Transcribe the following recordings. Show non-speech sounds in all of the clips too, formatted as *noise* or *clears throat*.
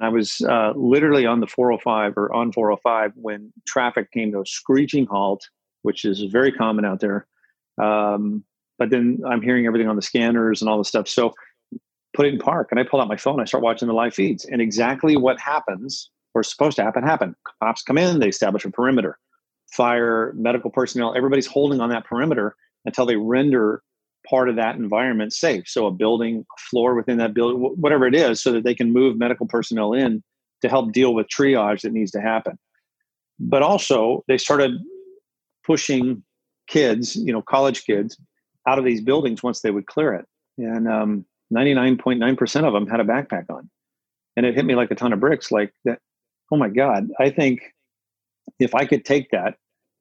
I was uh, literally on the 405 or on 405 when traffic came to a screeching halt, which is very common out there. Um, but then I'm hearing everything on the scanners and all the stuff. So put it in park, and I pull out my phone. I start watching the live feeds, and exactly what happens or supposed to happen happen. Cops come in, they establish a perimeter. Fire, medical personnel, everybody's holding on that perimeter until they render part of that environment safe. So a building, a floor within that building, whatever it is, so that they can move medical personnel in to help deal with triage that needs to happen. But also, they started pushing kids, you know, college kids, out of these buildings once they would clear it. And um, 99.9% of them had a backpack on. And it hit me like a ton of bricks like that. Oh my God. I think if I could take that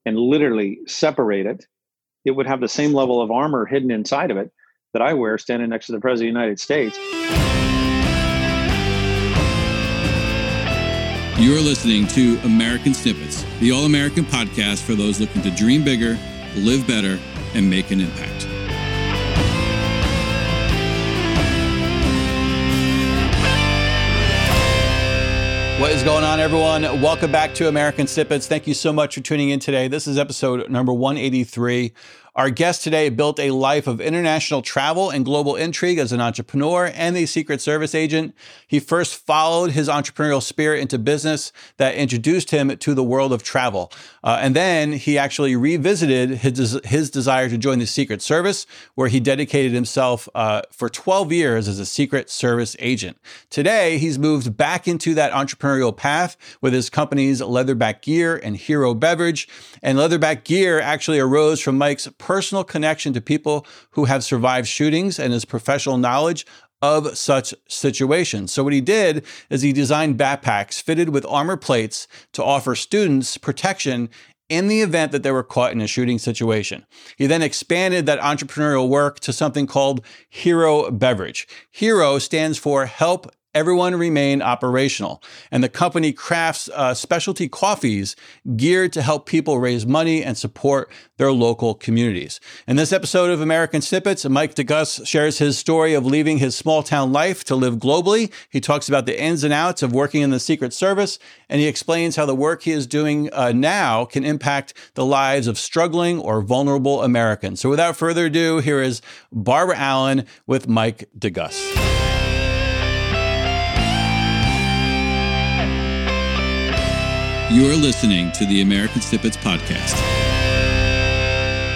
and literally separate it it would have the same level of armor hidden inside of it that I wear standing next to the President of the United States. You're listening to American Snippets, the all American podcast for those looking to dream bigger, live better, and make an impact. What is going on, everyone? Welcome back to American Snippets. Thank you so much for tuning in today. This is episode number 183. Our guest today built a life of international travel and global intrigue as an entrepreneur and a Secret Service agent. He first followed his entrepreneurial spirit into business that introduced him to the world of travel. Uh, and then he actually revisited his, his desire to join the Secret Service, where he dedicated himself uh, for 12 years as a Secret Service agent. Today, he's moved back into that entrepreneurial path with his companies Leatherback Gear and Hero Beverage. And Leatherback Gear actually arose from Mike's personal connection to people who have survived shootings and his professional knowledge of such situations. So, what he did is he designed backpacks fitted with armor plates to offer students protection in the event that they were caught in a shooting situation. He then expanded that entrepreneurial work to something called Hero Beverage. Hero stands for Help everyone remain operational. And the company crafts uh, specialty coffees geared to help people raise money and support their local communities. In this episode of American Snippets, Mike DeGuss shares his story of leaving his small town life to live globally. He talks about the ins and outs of working in the Secret Service, and he explains how the work he is doing uh, now can impact the lives of struggling or vulnerable Americans. So without further ado, here is Barbara Allen with Mike DeGuss. You're listening to the American Snippets Podcast.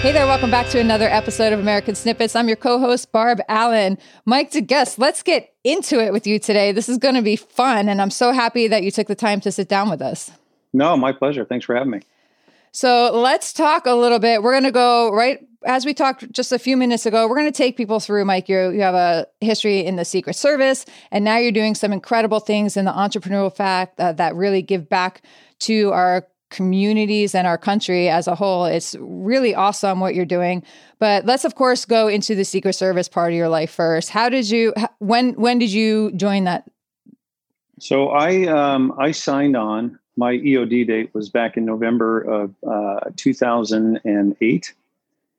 Hey there, welcome back to another episode of American Snippets. I'm your co host, Barb Allen. Mike DeGuss, let's get into it with you today. This is going to be fun, and I'm so happy that you took the time to sit down with us. No, my pleasure. Thanks for having me. So let's talk a little bit. We're going to go right as we talked just a few minutes ago. We're going to take people through, Mike. You you have a history in the Secret Service, and now you're doing some incredible things in the entrepreneurial fact uh, that really give back to our communities and our country as a whole. It's really awesome what you're doing. But let's of course go into the Secret Service part of your life first. How did you when when did you join that? So I um, I signed on. My EOD date was back in November of uh, 2008.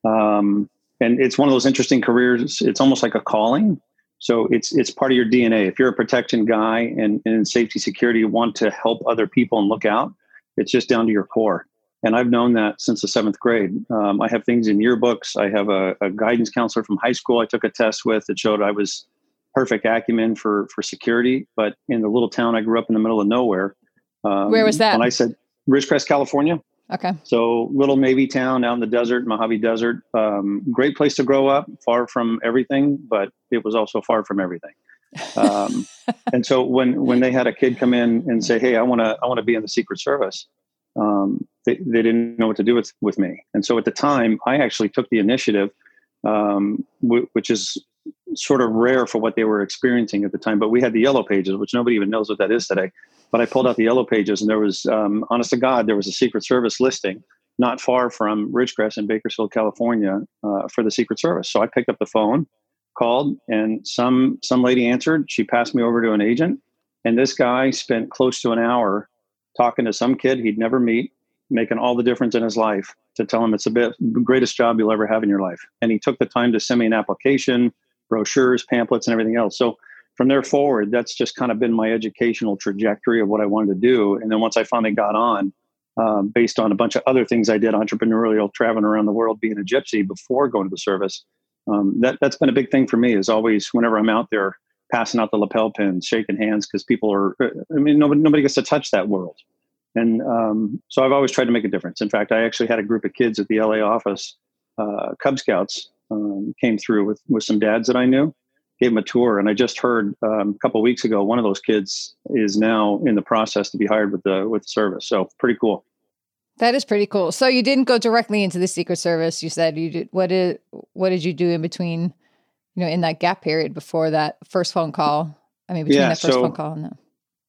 Um, and it's one of those interesting careers. It's almost like a calling. So it's it's part of your DNA. If you're a protection guy and, and in safety security, you want to help other people and look out. It's just down to your core. And I've known that since the seventh grade. Um, I have things in yearbooks. I have a, a, guidance counselor from high school I took a test with that showed I was perfect acumen for for security. But in the little town I grew up in the middle of nowhere. Um, Where was that? And I said Ridgecrest, California. Okay. So little Navy town out in the desert, Mojave Desert. Um, great place to grow up, far from everything, but it was also far from everything. Um, *laughs* and so when when they had a kid come in and say, "Hey, I want to I want to be in the Secret Service," um, they, they didn't know what to do with with me. And so at the time, I actually took the initiative, um, w- which is sort of rare for what they were experiencing at the time. But we had the yellow pages, which nobody even knows what that is today. But I pulled out the yellow pages, and there was, um, honest to God, there was a Secret Service listing not far from Ridgecrest in Bakersfield, California, uh, for the Secret Service. So I picked up the phone, called, and some some lady answered. She passed me over to an agent, and this guy spent close to an hour talking to some kid he'd never meet, making all the difference in his life to tell him it's the bit, greatest job you'll ever have in your life. And he took the time to send me an application, brochures, pamphlets, and everything else. So from there forward, that's just kind of been my educational trajectory of what I wanted to do. And then once I finally got on, um, based on a bunch of other things I did, entrepreneurial, traveling around the world, being a gypsy before going to the service, um, that that's been a big thing for me. Is always whenever I'm out there passing out the lapel pins, shaking hands because people are. Uh, I mean, nobody nobody gets to touch that world, and um, so I've always tried to make a difference. In fact, I actually had a group of kids at the LA office, uh, Cub Scouts, um, came through with with some dads that I knew, gave him a tour, and I just heard um, a couple weeks ago one of those kids is now in the process to be hired with the with the service. So pretty cool. That is pretty cool. So you didn't go directly into the Secret Service. You said you did. What did what did you do in between? You know, in that gap period before that first phone call. I mean, between yeah, that first so phone call and that.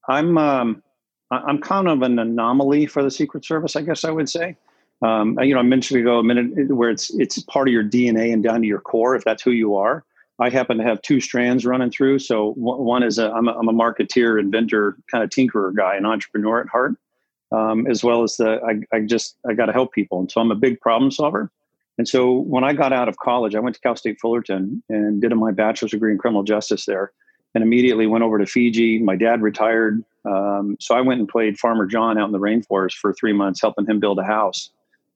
I'm um, I'm kind of an anomaly for the Secret Service, I guess I would say. Um, you know, I mentioned ago a minute where it's it's part of your DNA and down to your core, if that's who you are. I happen to have two strands running through. So one is a, I'm a, I'm a marketeer, inventor, kind of tinkerer guy, an entrepreneur at heart um, as well as the I, I just I got to help people, and so I'm a big problem solver. And so when I got out of college, I went to Cal State Fullerton and did my bachelor's degree in criminal justice there, and immediately went over to Fiji. My dad retired, um, so I went and played Farmer John out in the rainforest for three months, helping him build a house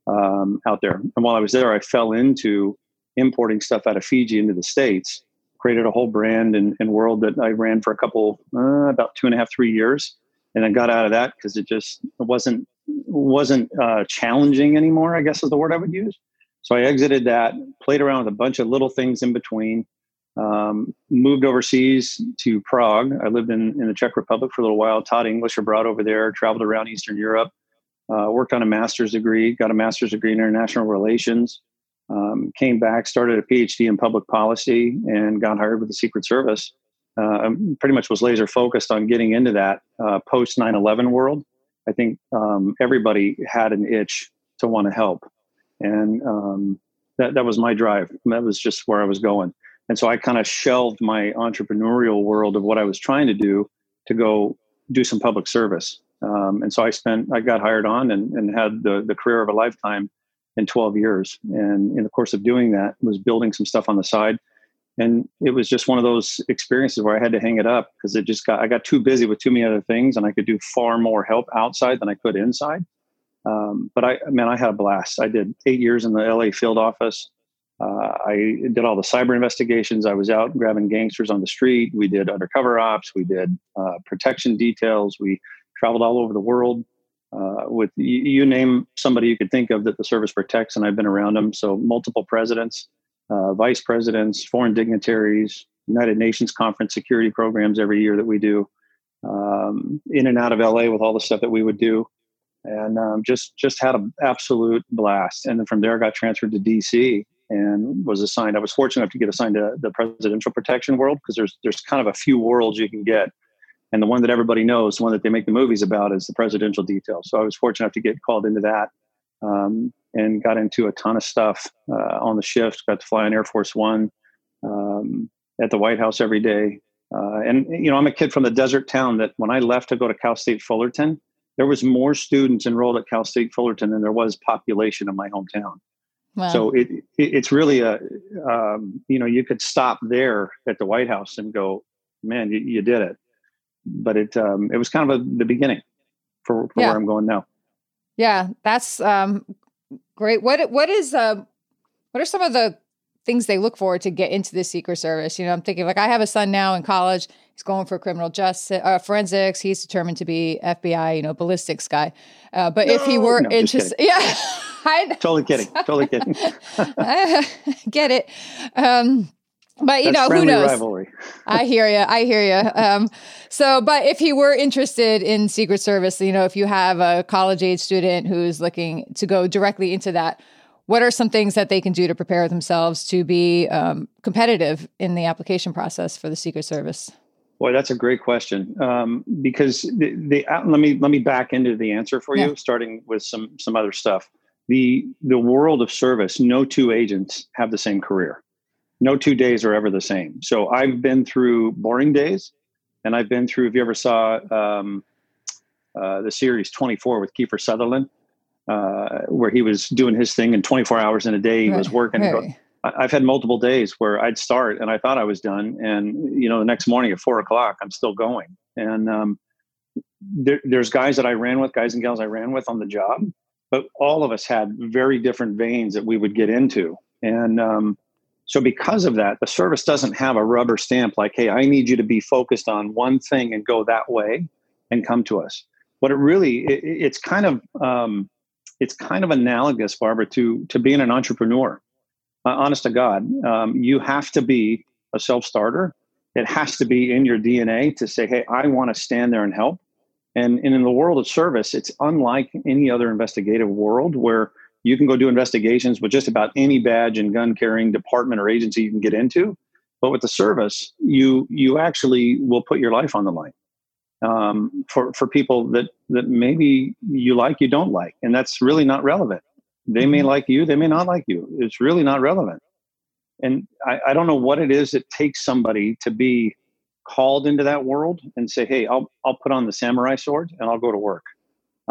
um, out there. And while I was there, I fell into importing stuff out of Fiji into the states. Created a whole brand and, and world that I ran for a couple, uh, about two and a half, three years and I got out of that because it just wasn't wasn't uh, challenging anymore. I guess is the word I would use. So I exited that, played around with a bunch of little things in between. Um, moved overseas to Prague. I lived in, in the Czech Republic for a little while, taught English abroad over there, traveled around Eastern Europe, uh, worked on a master's degree, got a master's degree in international relations, um, came back, started a PhD in public policy, and got hired with the Secret Service. Uh, pretty much was laser focused on getting into that uh, post 9-11 world. I think um, everybody had an itch to want to help. And um, that, that was my drive. That was just where i was going. And so i kind of shelved my entrepreneurial world of what i was trying to do to go do some public service. Um, and so i spent i got hired on and, and had the, the career of a lifetime in 12 years and in the course of doing that was building some stuff on the side and it was just one of those experiences where I had to hang it up because it just got I got too busy with too many other things, and I could do far more help outside than I could inside. Um, but I, man, I had a blast. I did eight years in the LA field office. Uh, I did all the cyber investigations. I was out grabbing gangsters on the street. We did undercover ops. We did uh, protection details. We traveled all over the world uh, with you, you name somebody you could think of that the service protects, and I've been around them. So multiple presidents uh, vice presidents, foreign dignitaries, United Nations conference security programs every year that we do, um, in and out of LA with all the stuff that we would do, and um, just just had an absolute blast. And then from there, I got transferred to DC and was assigned. I was fortunate enough to get assigned to the presidential protection world because there's there's kind of a few worlds you can get. And the one that everybody knows, the one that they make the movies about, is the presidential detail. So I was fortunate enough to get called into that. Um, and got into a ton of stuff uh, on the shift. Got to fly on Air Force One um, at the White House every day. Uh, and you know, I'm a kid from the desert town that when I left to go to Cal State Fullerton, there was more students enrolled at Cal State Fullerton than there was population in my hometown. Wow. So it, it, it's really a um, you know you could stop there at the White House and go, man, you, you did it. But it um, it was kind of a, the beginning for, for yeah. where I'm going now. Yeah, that's um, Great. What what is uh what are some of the things they look for to get into the Secret Service? You know, I'm thinking like I have a son now in college. He's going for criminal justice, uh, forensics. He's determined to be FBI, you know, ballistics guy. Uh, but no, if he were no, interested, yeah, *laughs* I, totally kidding, totally kidding. *laughs* I get it. Um, but you That's know who knows? rivalry. i hear you i hear you um, so but if he were interested in secret service you know if you have a college age student who's looking to go directly into that what are some things that they can do to prepare themselves to be um, competitive in the application process for the secret service? Boy that's a great question. Um, because the, the uh, let me let me back into the answer for yeah. you starting with some some other stuff. The the world of service no two agents have the same career no two days are ever the same. So I've been through boring days, and I've been through. If you ever saw um, uh, the series 24 with Kiefer Sutherland, uh, where he was doing his thing, in 24 hours in a day he right, was working. Right. I've had multiple days where I'd start and I thought I was done, and you know, the next morning at four o'clock, I'm still going. And um, there, there's guys that I ran with, guys and gals I ran with on the job, but all of us had very different veins that we would get into, and um, so because of that, the service doesn't have a rubber stamp like, "Hey, I need you to be focused on one thing and go that way and come to us." What it really, it, it's kind of, um, it's kind of analogous, Barbara, to to being an entrepreneur uh, honest to God, um, you have to be a self starter. It has to be in your DNA to say, hey, I want to stand there and help. And, and in the world of service, it's unlike any other investigative world where you can go do investigations with just about any badge and gun carrying department or agency you can get into. But with the service, you you actually will put your life on the line um, for for people that that maybe you like, you don't like, and that's really not relevant. They may mm-hmm. like you, they may not like you. It's really not relevant. And I, I don't know what it is that takes somebody to be called into that world and say, "Hey, I'll I'll put on the samurai sword and I'll go to work."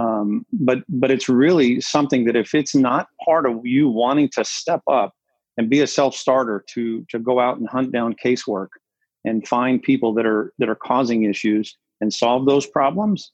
Um, but but it's really something that if it's not part of you wanting to step up and be a self starter to to go out and hunt down casework and find people that are that are causing issues and solve those problems,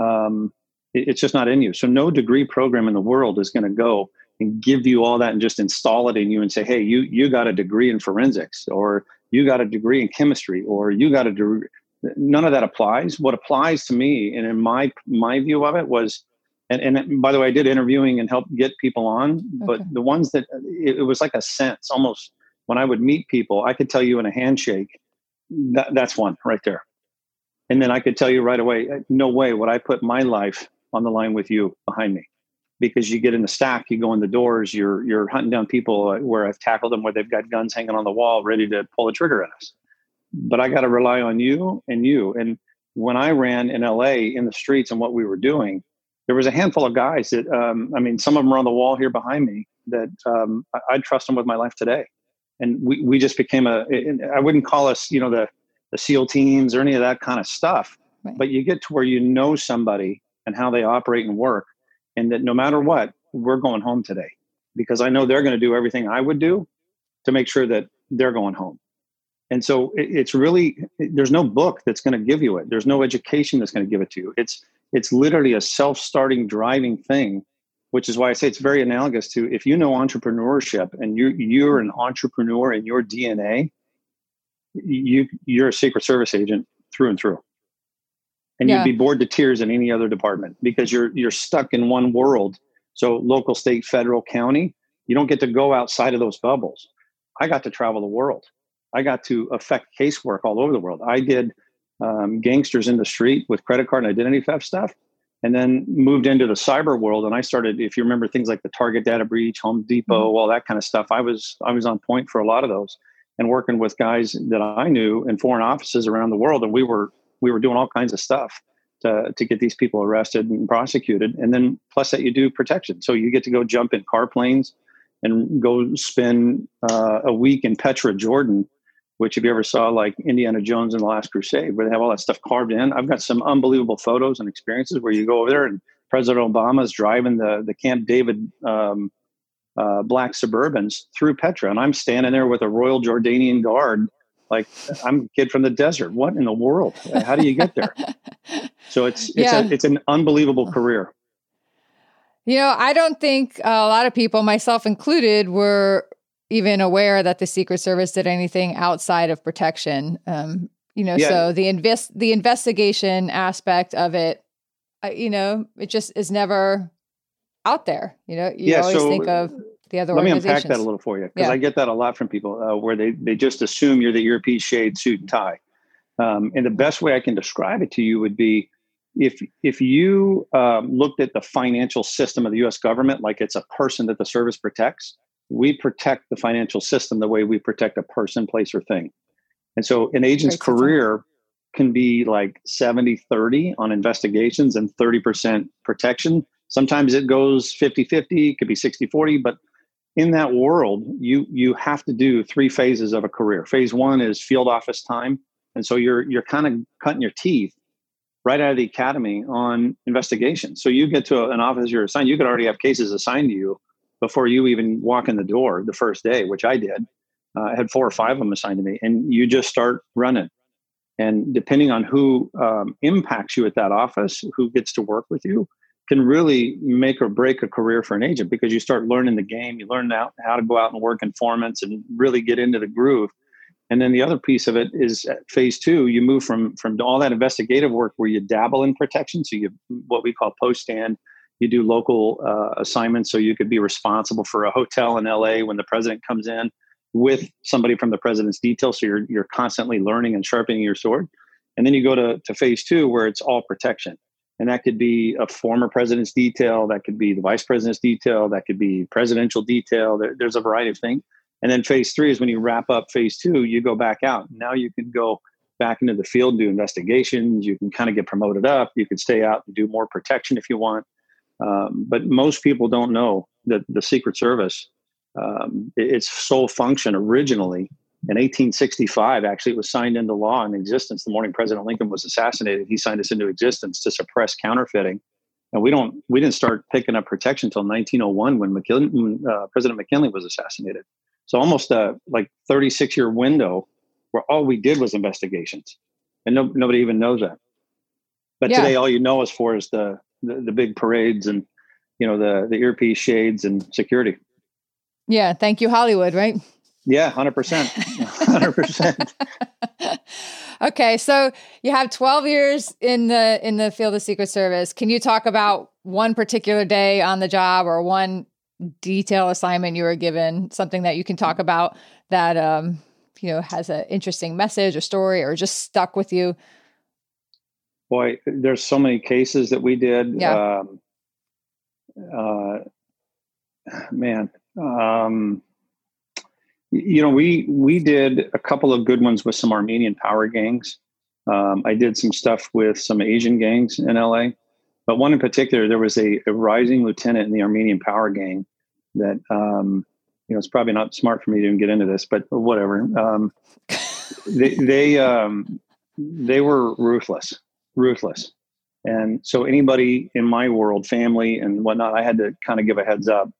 um, it's just not in you. So no degree program in the world is going to go and give you all that and just install it in you and say, hey, you you got a degree in forensics or you got a degree in chemistry or you got a degree. None of that applies. What applies to me and in my my view of it was, and, and by the way, I did interviewing and help get people on, but the ones that it, it was like a sense almost when I would meet people, I could tell you in a handshake, that, that's one right there. And then I could tell you right away, uh, no way would I put my life on the line with you behind me because you get in the stack, you go in the doors, you're you're hunting down people uh, where I've tackled them where they've got guns hanging on the wall ready to pull the trigger at us. But I got to rely on you and you. And when I ran in LA in the streets and what we were doing, there was a handful of guys that um, I mean, some of them are on the wall here behind me that um, I, I'd trust them with my life today. And we we just became a. I wouldn't call us, you know, the the SEAL teams or any of that kind of stuff. Right. But you get to where you know somebody and how they operate and work. And that no matter what, we're going home today because I know they're going to do everything I would do to make sure that they're going home. And so it's really there's no book that's going to give you it. There's no education that's going to give it to you. It's it's literally a self-starting driving thing, which is why I say it's very analogous to if you know entrepreneurship and you you're an entrepreneur in your DNA, you you're a secret service agent through and through and yeah. you'd be bored to tears in any other department because you're you're stuck in one world so local state federal county you don't get to go outside of those bubbles i got to travel the world i got to affect casework all over the world i did um, gangsters in the street with credit card and identity theft stuff and then moved into the cyber world and i started if you remember things like the target data breach home depot mm-hmm. all that kind of stuff i was i was on point for a lot of those and working with guys that i knew in foreign offices around the world and we were we were doing all kinds of stuff to, to get these people arrested and prosecuted. And then plus that you do protection. So you get to go jump in car planes and go spend uh, a week in Petra, Jordan, which if you ever saw like Indiana Jones and the Last Crusade, where they have all that stuff carved in. I've got some unbelievable photos and experiences where you go over there and President Obama's driving the, the Camp David um, uh, black Suburbans through Petra. And I'm standing there with a Royal Jordanian Guard like I'm a kid from the desert. What in the world? How do you get there? *laughs* so it's it's yeah. a, it's an unbelievable career. You know, I don't think a lot of people, myself included, were even aware that the Secret Service did anything outside of protection. Um, you know, yeah. so the invest the investigation aspect of it, uh, you know, it just is never out there. You know, you yeah, always so, think of the other let me unpack that a little for you because yeah. i get that a lot from people uh, where they, they just assume you're the earpiece shade suit and tie um, and the best way i can describe it to you would be if if you um, looked at the financial system of the us government like it's a person that the service protects we protect the financial system the way we protect a person place or thing and so an agent's Great career can be like 70 30 on investigations and 30% protection sometimes it goes 50 50 it could be 60 40 but in that world, you you have to do three phases of a career. Phase one is field office time, and so you're you're kind of cutting your teeth right out of the academy on investigation. So you get to an office you're assigned, you could already have cases assigned to you before you even walk in the door the first day, which I did. Uh, I had four or five of them assigned to me, and you just start running. And depending on who um, impacts you at that office, who gets to work with you, can really make or break a career for an agent because you start learning the game. You learn how, how to go out and work informants and really get into the groove. And then the other piece of it is phase two. You move from from all that investigative work where you dabble in protection. So you what we call post stand. You do local uh, assignments, so you could be responsible for a hotel in LA when the president comes in with somebody from the president's detail. So you're you're constantly learning and sharpening your sword. And then you go to, to phase two where it's all protection. And that could be a former president's detail, that could be the vice president's detail, that could be presidential detail. There, there's a variety of things. And then phase three is when you wrap up phase two, you go back out. Now you can go back into the field, do investigations. You can kind of get promoted up. You can stay out and do more protection if you want. Um, but most people don't know that the Secret Service um, its sole function originally in 1865 actually it was signed into law in existence the morning president lincoln was assassinated. He signed this into existence to suppress counterfeiting. And we don't we didn't start picking up protection until 1901 when McKinley, uh, president mckinley was assassinated. So almost a like 36 year window where all we did was investigations. And no, nobody even knows that. But yeah. today all you know is for is the, the the big parades and you know the the earpiece shades and security yeah. Thank you, Hollywood, right? Yeah, 100%. 100%. *laughs* okay. So you have 12 years in the in the field of Secret Service. Can you talk about one particular day on the job or one detail assignment you were given, something that you can talk about that um, you know has an interesting message or story or just stuck with you? Boy, there's so many cases that we did. Yeah. Um, uh, man, um, you know, we we did a couple of good ones with some Armenian power gangs. Um, I did some stuff with some Asian gangs in LA, but one in particular, there was a, a rising lieutenant in the Armenian power gang that um, you know it's probably not smart for me to even get into this, but whatever. Um, *laughs* they they um, they were ruthless, ruthless, and so anybody in my world, family and whatnot, I had to kind of give a heads up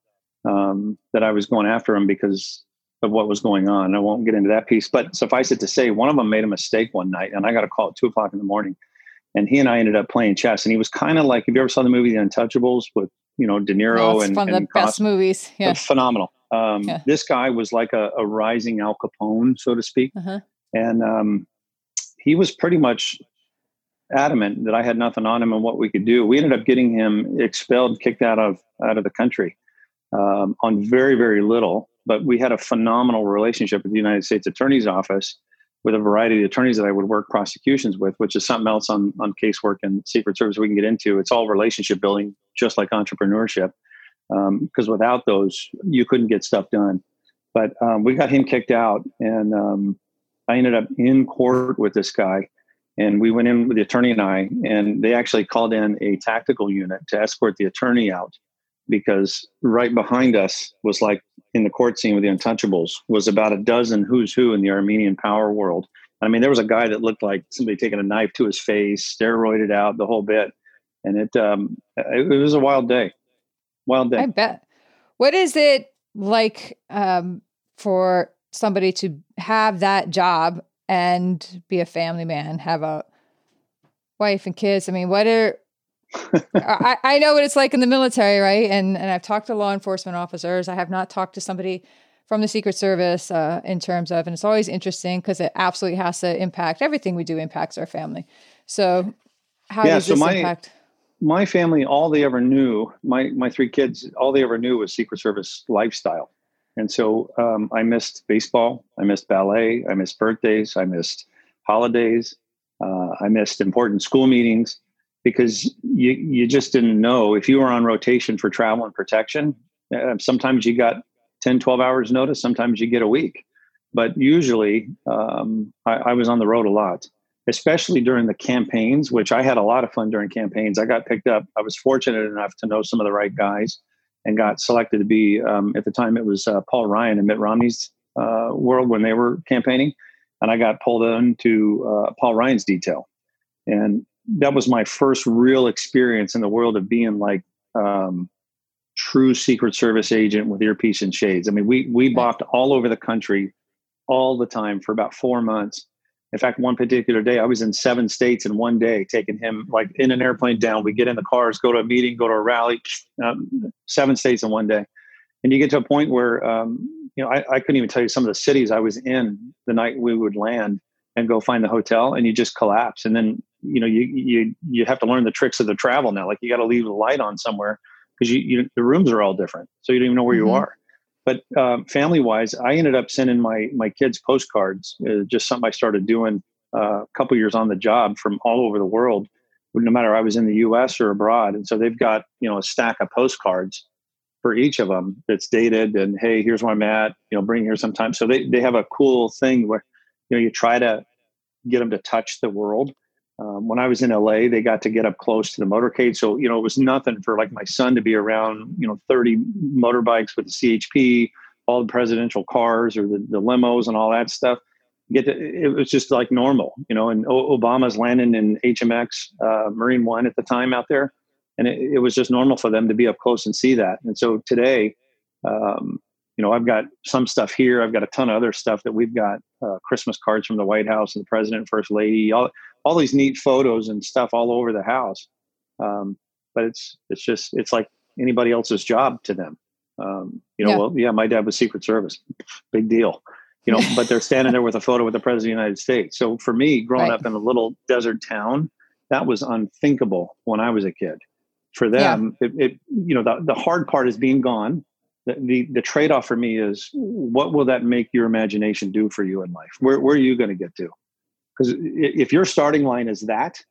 um, that I was going after him because of what was going on. I won't get into that piece, but suffice it to say, one of them made a mistake one night, and I got a call at two o'clock in the morning. And he and I ended up playing chess, and he was kind of like, "Have you ever saw the movie The Untouchables with you know De Niro oh, and one of the best movies? Yeah, phenomenal. Um, yeah. This guy was like a, a, rising Al Capone, so to speak, uh-huh. and um, he was pretty much adamant that I had nothing on him and what we could do. We ended up getting him expelled, kicked out of out of the country um, on very, very little. But we had a phenomenal relationship with the United States Attorney's Office with a variety of attorneys that I would work prosecutions with, which is something else on, on casework and Secret Service we can get into. It's all relationship building, just like entrepreneurship. Because um, without those, you couldn't get stuff done. But um, we got him kicked out, and um, I ended up in court with this guy. And we went in with the attorney and I, and they actually called in a tactical unit to escort the attorney out because right behind us was like in the court scene with the Untouchables was about a dozen who's who in the Armenian power world. I mean, there was a guy that looked like somebody taking a knife to his face, steroided out the whole bit, and it um, it, it was a wild day, wild day. I bet. What is it like um, for somebody to have that job and be a family man, have a wife and kids? I mean, what are I, I know what it's like in the military, right? And and I've talked to law enforcement officers. I have not talked to somebody from the Secret Service uh, in terms of, and it's always interesting because it absolutely has to impact everything we do impacts our family. So, how yeah, does so this my, impact? My family, all they ever knew, my my three kids, all they ever knew was Secret Service lifestyle, and so um, I missed baseball, I missed ballet, I missed birthdays, I missed holidays, uh, I missed important school meetings because you you just didn't know. If you were on rotation for travel and protection uh, sometimes you got 10 12 hours notice sometimes you get a week. But usually um, I, I, was on the road a lot especially during the campaigns which i had a lot of fun during campaigns. I got picked up. I was fortunate enough to know some of the right guys and got selected to be um, at the time it was uh, paul ryan and mitt romney's uh, world when they were campaigning and i got pulled into uh, paul ryan's detail and that was my first real experience in the world of being like um, true Secret Service agent with earpiece and shades. I mean, we we bopped all over the country all the time for about four months. In fact, one particular day, I was in seven states in one day, taking him like in an airplane down. We get in the cars, go to a meeting, go to a rally, um, seven states in one day. And you get to a point where, um, you know, I, I couldn't even tell you some of the cities I was in the night we would land and go find the hotel, and you just collapse. And then, you know, you you you have to learn the tricks of the travel now. Like you got to leave the light on somewhere because you, you the rooms are all different, so you don't even know where mm-hmm. you are. But um, family wise, I ended up sending my my kids postcards. Uh, just something I started doing uh, a couple years on the job from all over the world, no matter I was in the U.S. or abroad. And so they've got you know a stack of postcards for each of them that's dated and hey, here's where I'm at. You know, bring here sometime. So they they have a cool thing where you know you try to get them to touch the world. Um, when I was in LA, they got to get up close to the motorcade. So, you know, it was nothing for like my son to be around, you know, 30 motorbikes with the CHP, all the presidential cars or the, the limos and all that stuff. Get to, it was just like normal, you know, and Obama's landing in HMX uh, Marine One at the time out there. And it, it, was just normal for them to be up close and see that. And so today, um, you know, I've got some stuff here. I've got a ton of other stuff that we've got uh, Christmas cards from the White House and the president, first lady, all all these neat photos and stuff all over the house. Um, but it's it's just it's like anybody else's job to them. Um, you know, yeah. well, yeah, my dad was Secret Service, *laughs* big deal. You know, but they're standing there with a photo with the president of the United States. So for me, growing right. up in a little desert town, that was unthinkable when I was a kid. For them, yeah. it, it, you know the, the hard part is being gone. The, the, the trade off for me is what will that make your imagination do for you in life? Where where are you going to get to? Because if your starting line is that,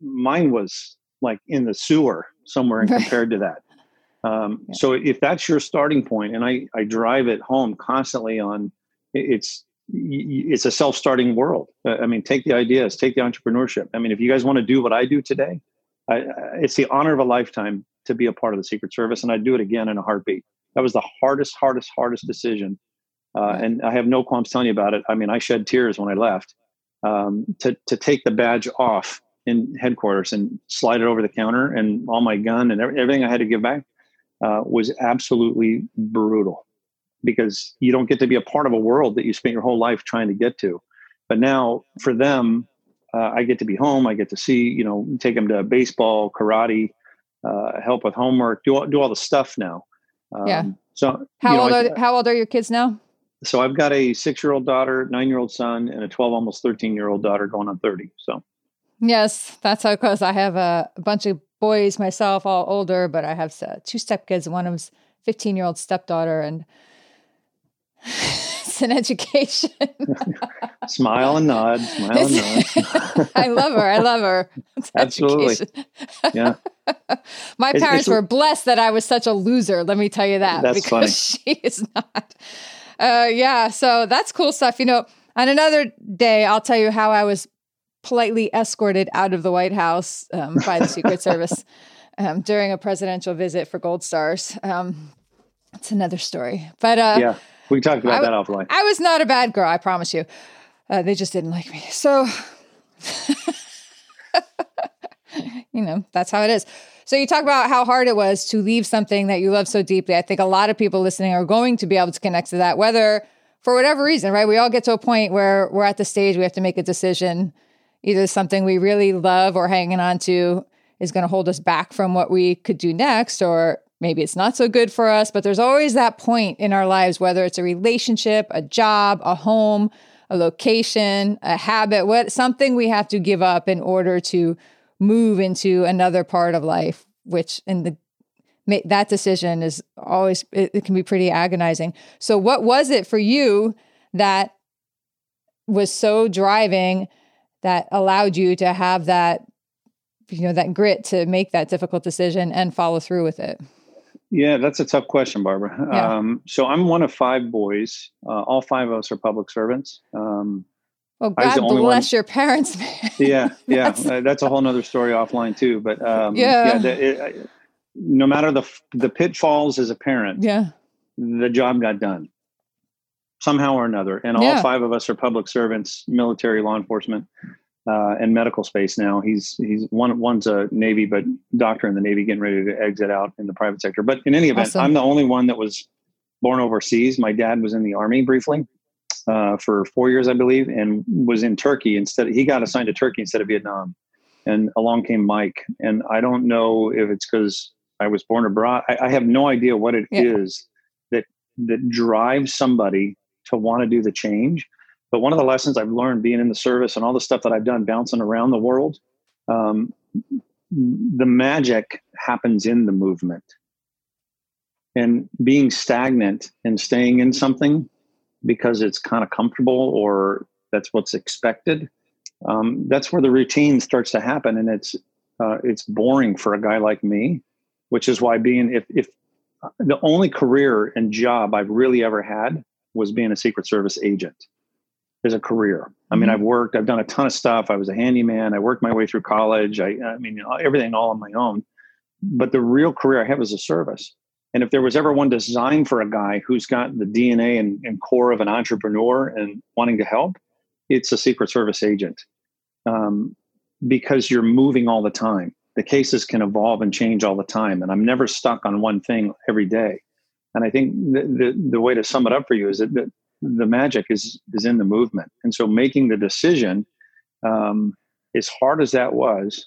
mine was like in the sewer somewhere compared to that. Um, yeah. So if that's your starting point, and I, I drive it home constantly on, it's it's a self-starting world. I mean, take the ideas, take the entrepreneurship. I mean, if you guys want to do what I do today, I, it's the honor of a lifetime to be a part of the Secret Service, and I'd do it again in a heartbeat. That was the hardest, hardest, hardest decision, uh, and I have no qualms telling you about it. I mean, I shed tears when I left, um, to to take the badge off in headquarters and slide it over the counter and all my gun and everything I had to give back uh, was absolutely brutal because you don't get to be a part of a world that you spent your whole life trying to get to. But now for them, uh, I get to be home. I get to see, you know, take them to baseball, karate, uh, help with homework, do all, do all the stuff now. Um, yeah. So how old know, are how old are your kids now? So I've got a six year old daughter, nine year old son, and a 12, almost 13 year old daughter going on 30. So, yes, that's how close. I have a, a bunch of boys myself, all older, but I have two stepkids. One of them's 15 year old stepdaughter, and *laughs* it's an education. *laughs* smile and nod, smile and nod. *laughs* I love her. I love her. It's Absolutely. Yeah. My parents it's, it's, were blessed that I was such a loser. Let me tell you that. That's because funny. she is not. Uh, yeah, so that's cool stuff. You know, on another day, I'll tell you how I was politely escorted out of the White House um, by the Secret *laughs* Service um, during a presidential visit for Gold Stars. Um, it's another story, but uh, yeah, we talked about I, that offline. I was not a bad girl, I promise you. Uh, they just didn't like me, so *laughs* you know that's how it is. So you talk about how hard it was to leave something that you love so deeply. I think a lot of people listening are going to be able to connect to that, whether for whatever reason, right? We all get to a point where we're at the stage we have to make a decision. Either something we really love or hanging on to is going to hold us back from what we could do next, or maybe it's not so good for us. But there's always that point in our lives, whether it's a relationship, a job, a home, a location, a habit, what something we have to give up in order to move into another part of life, which in the that decision is always it, it can be pretty agonizing. So what was it for you that was so driving that allowed you to have that you know that grit to make that difficult decision and follow through with it? Yeah, that's a tough question, Barbara. Yeah. Um, so I'm one of five boys. Uh, all five of us are public servants. Um, well, God bless one. your parents. *laughs* Man. Yeah, yeah, that's, uh, that's a whole nother story offline too. But um, yeah, yeah the, it, no matter the the pitfalls as a parent, yeah, the job got done somehow or another. And yeah. all five of us are public servants, military, law enforcement. uh, and medical space now. He's he's one one's a Navy, but doctor in the Navy, getting ready to exit out in the private sector. But in any event, awesome. I'm the only one that was born overseas. My dad was in the army briefly uh, for four years, I believe, and was in Turkey instead. He got assigned to Turkey instead of Vietnam, and along came Mike. And I don't know if it's because I was born abroad. I, I have no idea what it yeah. is that that drives somebody to want to do the change but one of the lessons I've learned being in the service and all the stuff that I've done bouncing around the world, um, the magic happens in the movement. And being stagnant and staying in something because it's kind of comfortable or that's what's expected, um, that's where the routine starts to happen, and it's uh, it's boring for a guy like me. Which is why being if if uh, the only career and job I've really ever had was being a Secret Service agent as a career. I mean, mm-hmm. I've worked, I've done a ton of stuff. I was a handyman. I worked my way through college. I, I mean, everything all on my own. But the real career I have is a service. And if there was ever one designed for a guy who's got the DNA and, and core of an entrepreneur and wanting to help, it's a Secret Service agent um, because you're moving all the time. The cases can evolve and change all the time. And I'm never stuck on one thing every day. And I think the, the, the way to sum it up for you is that, that the magic is is in the movement and so making the decision um, as hard as that was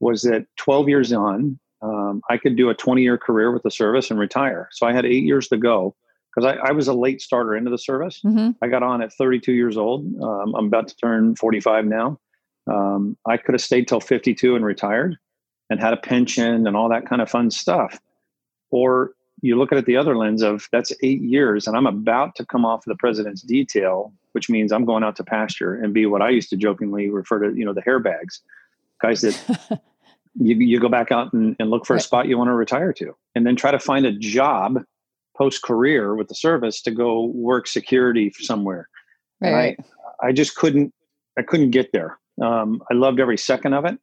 was that 12 years on um, i could do a 20 year career with the service and retire. So i had eight years to go because I, I, was a late starter into the service. Mm-hmm. i got on at 32 years old. Um, i'm about to turn 45 now. Um, i could have stayed till 52 and retired and had a pension and all that kind of fun stuff. Or you look at it the other lens of that's eight years and i'm about to come off of the president's detail which means i'm going out to pasture and be what i used to jokingly refer to you know the hair bags guys that *laughs* you, you go back out and, and look for right. a spot you want to retire to and then try to find a job post career with the service to go work security somewhere right, right. I, I just couldn't i couldn't get there um, i loved every second of it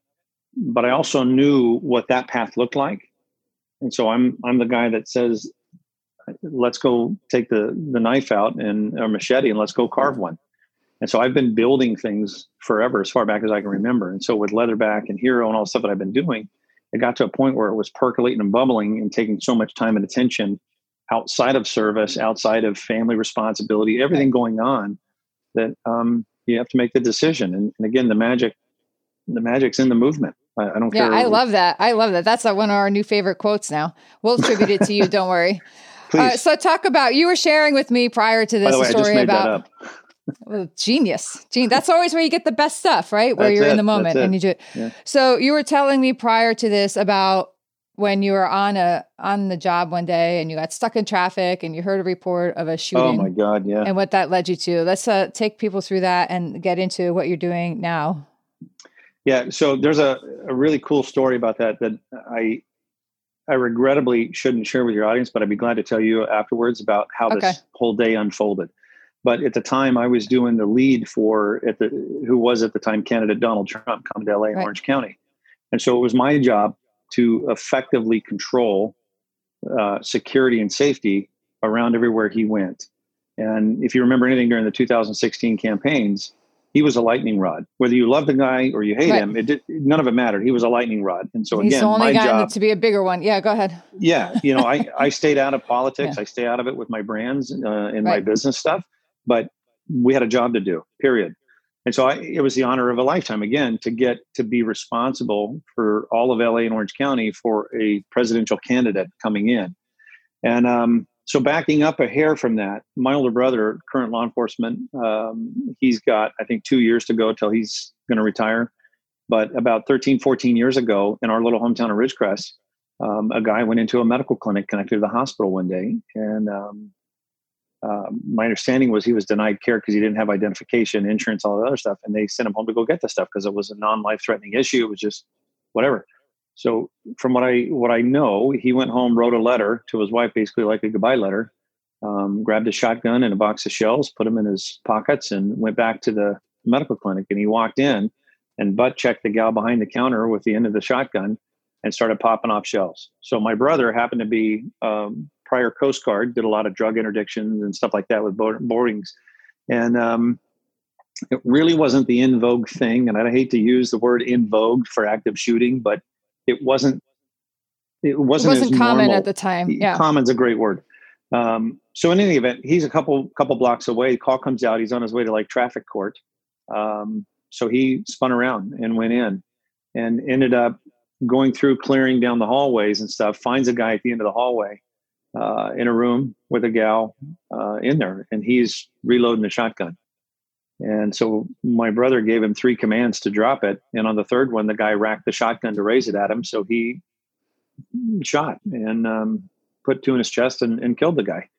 but i also knew what that path looked like and so I'm I'm the guy that says, let's go take the the knife out and a machete and let's go carve one. And so I've been building things forever, as far back as I can remember. And so with Leatherback and Hero and all the stuff that I've been doing, it got to a point where it was percolating and bubbling and taking so much time and attention outside of service, outside of family responsibility, everything going on that um, you have to make the decision. And, and again, the magic, the magic's in the movement. I, I don't yeah, care. I love that. I love that. That's one of our new favorite quotes now. We'll attribute it to you. *laughs* Don't worry. Uh, so talk about you were sharing with me prior to this way, story about well, genius. Gene, that's always where you get the best stuff, right? Where that's you're it. in the moment and you do it. Yeah. So you were telling me prior to this about when you were on a on the job one day and you got stuck in traffic and you heard a report of a shooting. Oh my god, yeah. And what that led you to. Let's uh, take people through that and get into what you're doing now. Yeah, so there's a, a really cool story about that that I I regrettably shouldn't share with your audience, but I'd be glad to tell you afterwards about how okay. this whole day unfolded. But at the time, I was doing the lead for at the who was at the time candidate Donald Trump coming to LA right. Orange County, and so it was my job to effectively control uh, security and safety around everywhere he went. And if you remember anything during the 2016 campaigns, he was a lightning rod. Whether you love the guy or you hate right. him, it did, none of it mattered. He was a lightning rod, and so he's again, the only my job to be a bigger one. Yeah, go ahead. Yeah, you know, I *laughs* I stayed out of politics. Yeah. I stay out of it with my brands uh, and right. my business stuff. But we had a job to do. Period. And so I, it was the honor of a lifetime again to get to be responsible for all of LA and Orange County for a presidential candidate coming in. And um, so backing up a hair from that, my older brother, current law enforcement, um, he's got, I think, two years to go till he's going to retire. But about 13, 14 years ago in our little hometown of Ridgecrest, um, a guy went into a medical clinic connected to the hospital one day. And um, uh, my understanding was he was denied care because he didn't have identification, insurance, all that other stuff. And they sent him home to go get the stuff because it was a non life threatening issue. It was just whatever. So from what I what I know, he went home, wrote a letter to his wife, basically like a goodbye letter. Um, grabbed a shotgun and a box of shells, put them in his pockets, and went back to the medical clinic. And he walked in and butt checked the gal behind the counter with the end of the shotgun and started popping off shells. So my brother happened to be um, prior Coast Guard, did a lot of drug interdictions and stuff like that with boardings, and um, it really wasn't the in vogue thing. And I hate to use the word in vogue for active shooting, but it wasn't. It wasn't, it wasn't common normal. at the time. Yeah, common's a great word. Um, so in any event, he's a couple couple blocks away. Call comes out. He's on his way to like traffic court. Um, so he spun around and went in, and ended up going through clearing down the hallways and stuff. Finds a guy at the end of the hallway uh, in a room with a gal uh, in there, and he's reloading the shotgun. And so my brother gave him three commands to drop it, and on the third one, the guy racked the shotgun to raise it at him. So he shot and um, put two in his chest and, and killed the guy.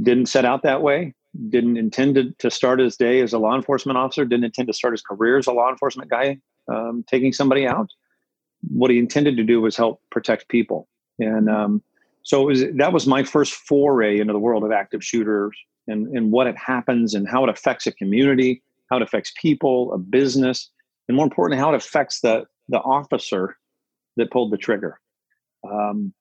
Didn't set out that way. Didn't intend to, to start his day as a law enforcement officer. Didn't intend to start his career as a law enforcement guy, um, taking somebody out. What he intended to do was help protect people. And um, so was, that was my first foray into the world of active shooters and, and what it happens and how it affects a community, how it affects people, a business, and more importantly, how it affects the, the officer that pulled the trigger. Um,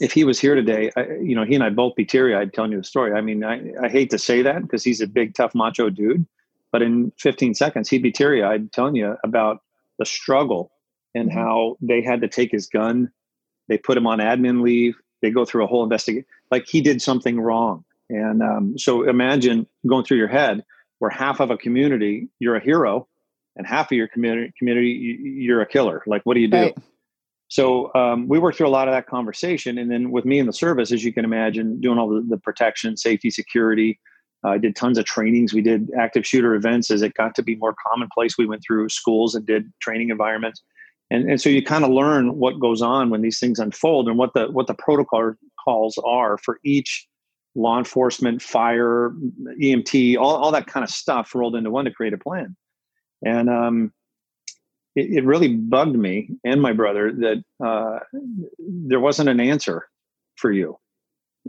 if he was here today, I, you know, he and I both be teary eyed telling you the story. I mean, I, I hate to say that because he's a big, tough, macho dude, but in 15 seconds, he'd be teary eyed telling you about the struggle and mm-hmm. how they had to take his gun. They put him on admin leave they go through a whole investigation like he did something wrong. And um, so imagine going through your head where half of a community you're a hero and half of your community community you're a killer. Like what do you do? Right. so um, we worked through a lot of that conversation and then with me in the service as you can imagine doing all the, the protection safety security uh, i did tons of trainings. We did active shooter events as it got to be more commonplace. We went through schools and did training environments and, and so you kind of learn what goes on when these things unfold and what the what the protocol calls are for each law enforcement fire emt all, all that kind of stuff rolled into one to create a plan. And um, it, it, really bugged me and my brother that uh, there wasn't an answer for you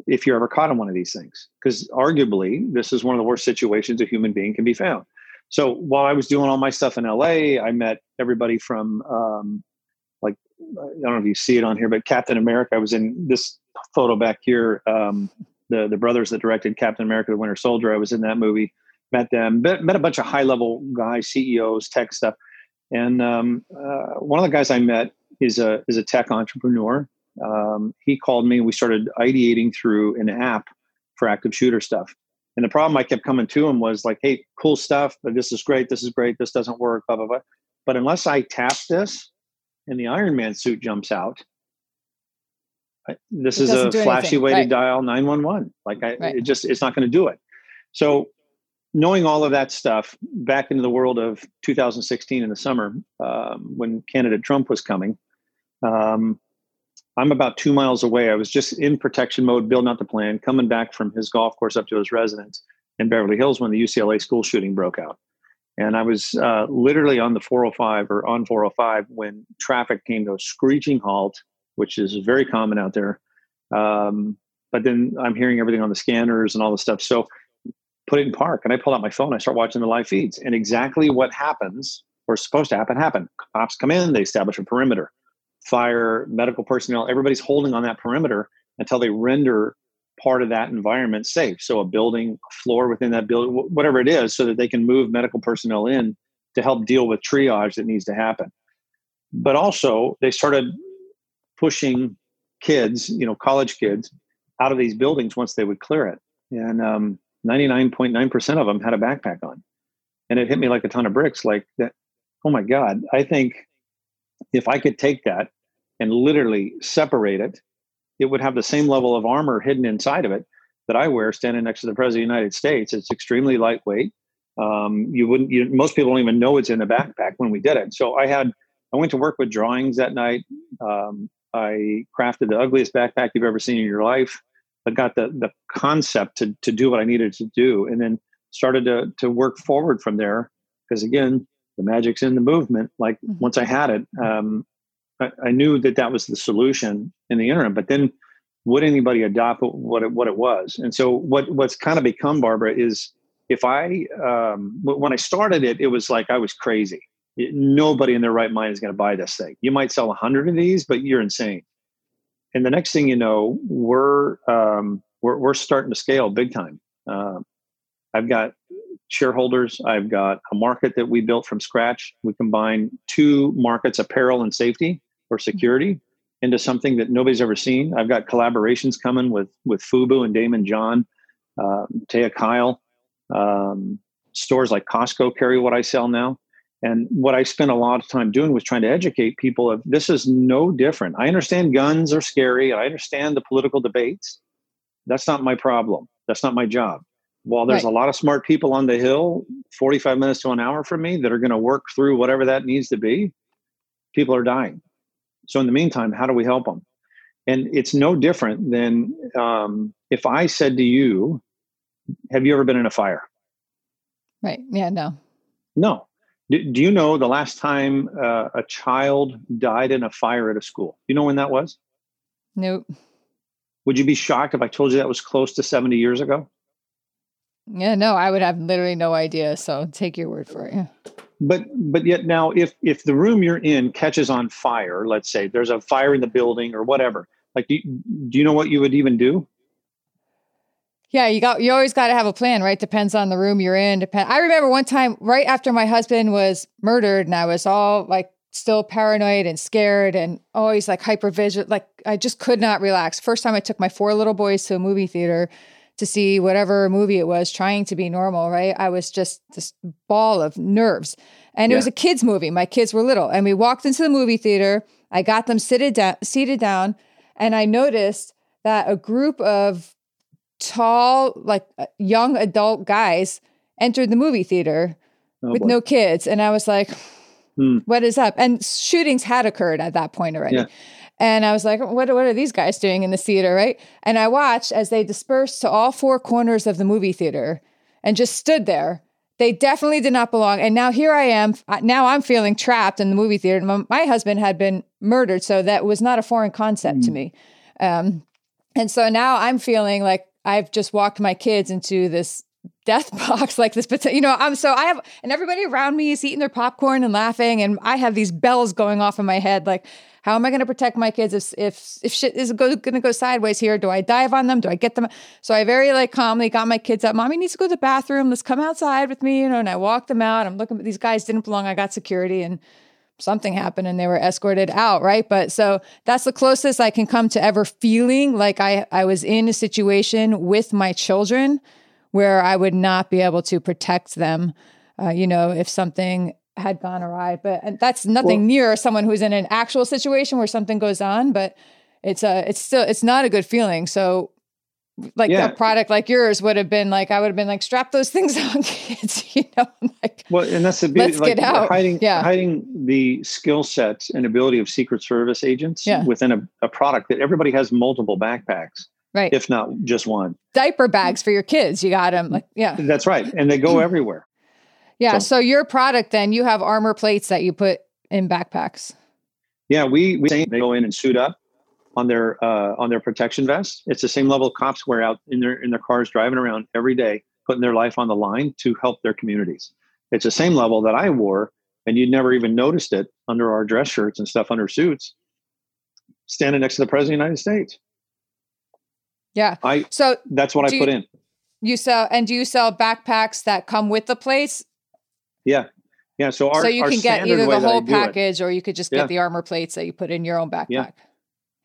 if you're ever caught in one of these things. Because arguably this is one of the worst situations a human being can be found so while I was doing all my stuff in LA, I met everybody from um, like I don't know if you see it on here, but Captain America. I was in this photo back here. Um, the the brothers that directed Captain America: The Winter Soldier. I was in that movie. Met them. Met, met a bunch of high level guys, CEOs, tech stuff. And um, uh, one of the guys I met is a is a tech entrepreneur. Um, he called me. We started ideating through an app for active shooter stuff. And the problem I kept coming to him was like, hey, cool stuff, but this is great, this is great, this doesn't work, blah, blah, blah. But unless I tap this and the Iron Man suit jumps out, I, this it is a flashy anything. way right. to dial 911. Like I, right. it just, it's not going to do it. So knowing all of that stuff back into the world of 2016 in the summer, um, when candidate Trump was coming, um, I'm about two miles away. I was just in protection mode, building out the plan, coming back from his golf course up to his residence in Beverly Hills when the UCLA school shooting broke out. And I was uh, literally on the 405 or on 405 when traffic came to a screeching halt, which is very common out there. Um, but then I'm hearing everything on the scanners and all the stuff. So put it in park. And I pull out my phone. I start watching the live feeds. And exactly what happens or supposed to happen happened. Cops come in, they establish a perimeter fire, medical personnel, everybody's holding on that perimeter until they render part of that environment safe. So a building, a floor within that building, whatever it is, so that they can move medical personnel in to help deal with triage that needs to happen. But also, they started pushing kids, you know, college kids, out of these buildings once they would clear it. And um, 99.9% of them had a backpack on. And it hit me like a ton of bricks like that. Oh my God, I think if I could take that and literally separate it, it would have the same level of armor hidden inside of it that I wear standing next to the president of the United States. It's extremely lightweight. Um, you wouldn't, you, most people don't even know it's in a backpack when we did it. So I had, I went to work with drawings that night. Um, I crafted the ugliest backpack you've ever seen in your life. I got the the concept to to do what I needed to do, and then started to to work forward from there. Because again, the magic's in the movement. Like mm-hmm. once I had it, um, I, I, knew that that was the solution in the interim. But then, would anybody adopt what it, what it was? And so, what what's kind of become Barbara is if I um, when I started it, it was like I was crazy. It, nobody in their right mind is going to buy this thing. You might sell a hundred of these, but you're insane. And the next thing you know, we're um, we're, we're starting to scale big time. Uh, I've got shareholders. I've got a market that we built from scratch. We combine two markets, apparel and safety or security, into something that nobody's ever seen. I've got collaborations coming with with Fubu and Daymond John, uh, Taya Kyle. Um, stores like Costco carry what I sell now. And what I spent a lot of time doing was trying to educate people of this is no different. I understand guns are scary. I understand the political debates. That's not my problem. That's not my job. While there's right. a lot of smart people on the hill, 45 minutes to an hour from me, that are going to work through whatever that needs to be, people are dying. So, in the meantime, how do we help them? And it's no different than um, if I said to you, Have you ever been in a fire? Right. Yeah, no. No. Do, do you know the last time uh, a child died in a fire at a school? You know when that was? Nope. Would you be shocked if I told you that was close to 70 years ago? Yeah, no, I would have literally no idea. So take your word for it. Yeah. But but yet now if if the room you're in catches on fire, let's say there's a fire in the building or whatever, like do you, do you know what you would even do? Yeah, you got you always got to have a plan, right? Depends on the room you're in. Depend. I remember one time right after my husband was murdered, and I was all like still paranoid and scared, and always like hyper vigilant. Like I just could not relax. First time I took my four little boys to a movie theater to see whatever movie it was, trying to be normal. Right? I was just this ball of nerves, and yeah. it was a kids movie. My kids were little, and we walked into the movie theater. I got them seated down, seated down, and I noticed that a group of tall, like uh, young adult guys entered the movie theater oh, with boy. no kids. And I was like, hmm. what is up? And shootings had occurred at that point already. Yeah. And I was like, what, what are these guys doing in the theater, right? And I watched as they dispersed to all four corners of the movie theater and just stood there. They definitely did not belong. And now here I am. Now I'm feeling trapped in the movie theater. My, my husband had been murdered, so that was not a foreign concept mm. to hmm. me. Um, and so now I'm feeling like I've just walked my kids into this death *laughs* box like this but you know i'm so i have and everybody around me is eating their popcorn and laughing and i have these bells going off in my head like how am i going to protect my kids if if if shit is going to go sideways here? Do i dive on them? Do i get them? So i very like calmly got my kids up mommy needs to go to the bathroom. Let's come outside with me you know and i walked them out. I'm looking but these guys didn't belong. I got security and something happened and they were escorted out, right? But so that's the closest I can come to ever feeling like I, I was in a situation with my children where I would not be able to protect them, uh, you know, if something had gone awry. But and that's nothing well, near someone who's in an actual situation where something goes on, but it's a it's still it's not a good feeling. So like yeah. a product like yours would have been like I would have been like strap those *laughs* things on kids, *laughs* you know. Like, well, and that's the beauty. Let's like, get out. Hiding, yeah. hiding the skill sets and ability of Secret Service agents yeah. within a, a product that everybody has multiple backpacks, right? If not just one. Diaper bags mm. for your kids. You got them, like yeah. That's right, and they go *clears throat* everywhere. Yeah. So. so your product, then you have armor plates that you put in backpacks. Yeah, we we they go in and suit up on their uh, on their protection vests. It's the same level cops wear out in their in their cars driving around every day, putting their life on the line to help their communities. It's the same level that I wore, and you'd never even noticed it under our dress shirts and stuff under suits, standing next to the president of the United States. Yeah. I so that's what I put you, in. You sell and do you sell backpacks that come with the plates? Yeah. Yeah. So our, so you can get either the whole package it, or you could just get yeah. the armor plates that you put in your own backpack. Yeah.